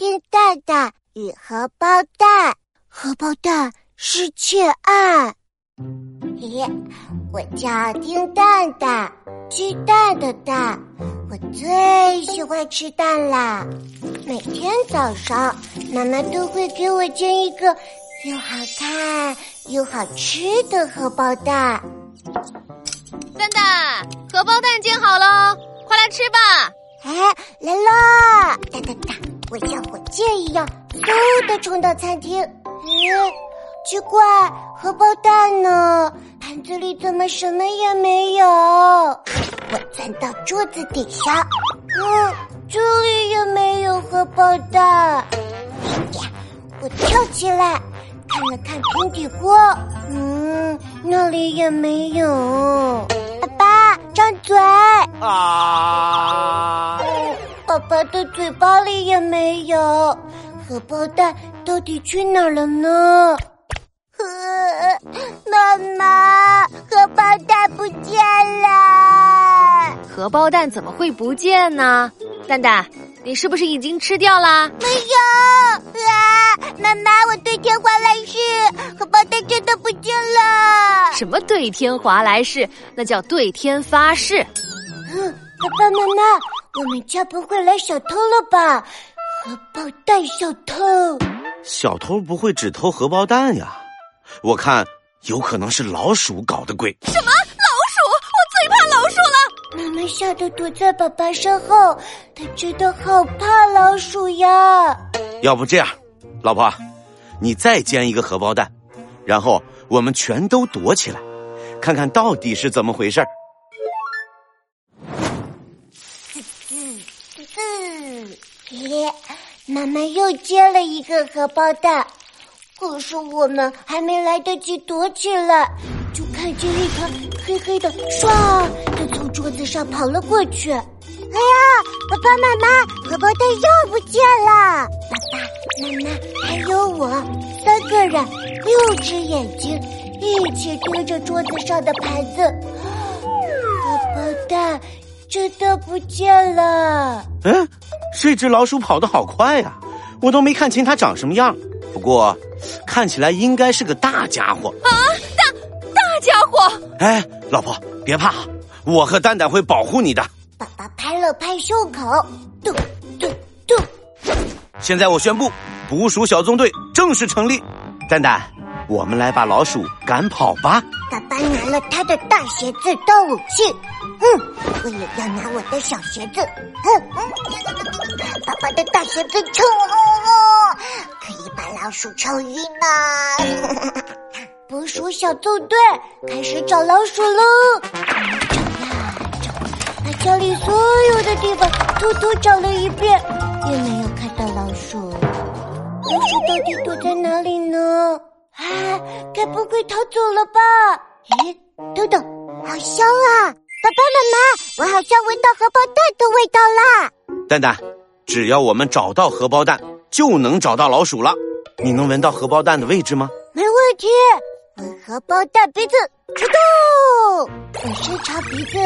丁蛋蛋与荷包蛋，荷包蛋失窃案。咦，我叫丁蛋蛋，鸡蛋的蛋，我最喜欢吃蛋啦。每天早上，妈妈都会给我煎一个又好看又好吃的荷包蛋。蛋蛋，荷包蛋煎好了，快来吃吧！哎，来啦！哒哒哒，我像火箭一样，嗖的冲到餐厅。嗯，奇怪，荷包蛋呢？盘子里怎么什么也没有？我钻到桌子底下，嗯，这里也没有荷包蛋。呀，我跳起来，看了看平底锅，嗯，那里也没有。爸爸，张嘴！啊！爸爸的嘴巴里也没有，荷包蛋到底去哪儿了呢？妈妈，荷包蛋不见了！荷包蛋怎么会不见呢？蛋蛋，你是不是已经吃掉啦？没有啊！妈妈，我对天华来誓，荷包蛋真的不见了。什么对天华来誓？那叫对天发誓。嗯，爸爸妈妈，我们家不会来小偷了吧？荷包蛋小偷？小偷不会只偷荷包蛋呀，我看有可能是老鼠搞的鬼。什么老鼠？我最怕老鼠了！妈妈吓得躲在爸爸身后，她真的好怕老鼠呀。要不这样，老婆，你再煎一个荷包蛋，然后我们全都躲起来，看看到底是怎么回事儿。耶！妈妈又煎了一个荷包蛋，可是我们还没来得及躲起来，就看见一团黑黑的唰的从桌子上跑了过去。哎呀，爸爸妈妈，荷包蛋又不见了！爸爸妈妈还有我三个人，六只眼睛一起盯着桌子上的盘子，荷包蛋真的不见了。嗯，这只老鼠跑得好快呀，我都没看清它长什么样。不过，看起来应该是个大家伙啊！大大家伙！哎，老婆别怕，我和蛋蛋会保护你的。爸爸拍了拍胸口，嘟嘟嘟。现在我宣布，捕鼠小纵队正式成立。蛋蛋，我们来把老鼠赶跑吧。爸爸拿了他的大鞋子当武器，嗯，我也要拿我的小鞋子，嗯嗯，爸爸的大鞋子臭烘烘，可以把老鼠臭晕呢。捕鼠小纵队开始找老鼠喽，找呀找，把家里所有的地方偷偷找了一遍，也没有看到老鼠。老鼠到底躲在哪里呢？啊，该不会逃走了吧？咦，等等，好香啊！爸爸妈妈，我好像闻到荷包蛋的味道啦！蛋蛋，只要我们找到荷包蛋，就能找到老鼠了。你能闻到荷包蛋的位置吗？没问题，闻荷包蛋鼻子，出动！我伸长鼻子，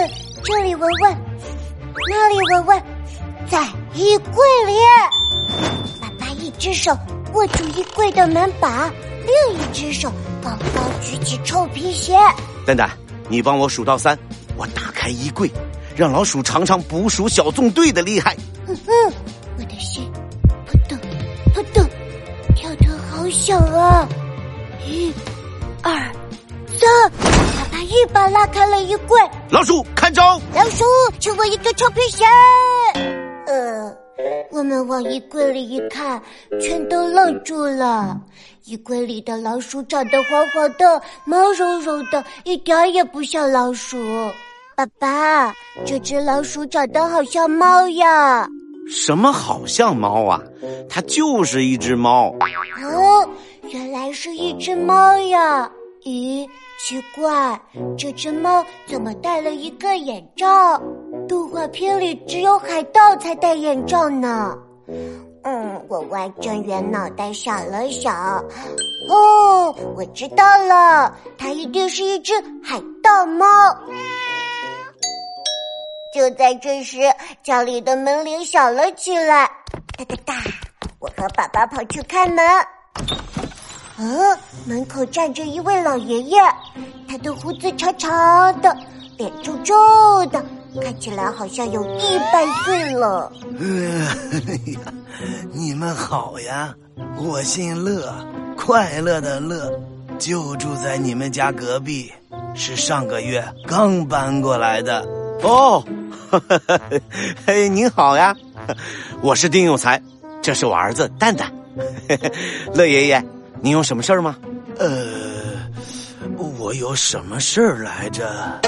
这里闻闻，那里闻闻，在衣柜里。爸爸一只手握住衣柜的门把。另一只手高高举起臭皮鞋，蛋蛋，你帮我数到三，我打开衣柜，让老鼠尝尝捕鼠小纵队的厉害。嗯嗯，响啊！一、二、三，爸爸一把拉开了衣柜，老鼠看招！老鼠，请我一个臭皮鞋。呃。我们往衣柜里一看，全都愣住了。衣柜里的老鼠长得黄黄的、毛茸茸的，一点也不像老鼠。爸爸，这只老鼠长得好像猫呀！什么好像猫啊？它就是一只猫。哦，原来是一只猫呀！咦？奇怪，这只猫怎么戴了一个眼罩？动画片里只有海盗才戴眼罩呢。嗯，我歪着圆脑袋想了想，哦，我知道了，它一定是一只海盗猫。就在这时，家里的门铃响了起来，哒哒哒，我和爸爸跑去开门。嗯，门口站着一位老爷爷，他的胡子长长的，脸皱皱的，看起来好像有一百岁了。哎呀，你们好呀！我姓乐，快乐的乐，就住在你们家隔壁，是上个月刚搬过来的。哦，嘿，您好呀，我是丁有才，这是我儿子蛋蛋。乐爷爷，您有什么事儿吗？呃，我有什么事儿来着？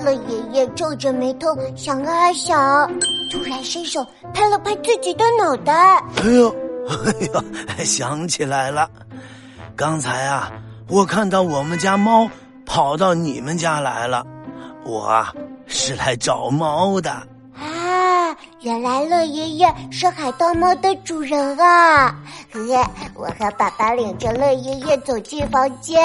乐爷爷皱着眉头想啊想，突然伸手拍了拍自己的脑袋。哎呦，哎呦，想起来了，刚才啊，我看到我们家猫跑到你们家来了，我啊是来找猫的。啊，原来乐爷爷是海盗猫的主人啊！呵，我和爸爸领着乐爷爷走进房间，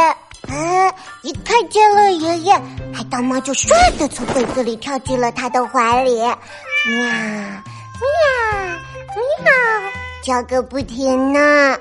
啊，一看见乐爷爷，海盗猫就唰的从柜子里跳进了他的怀里，喵喵喵，叫个不停呢。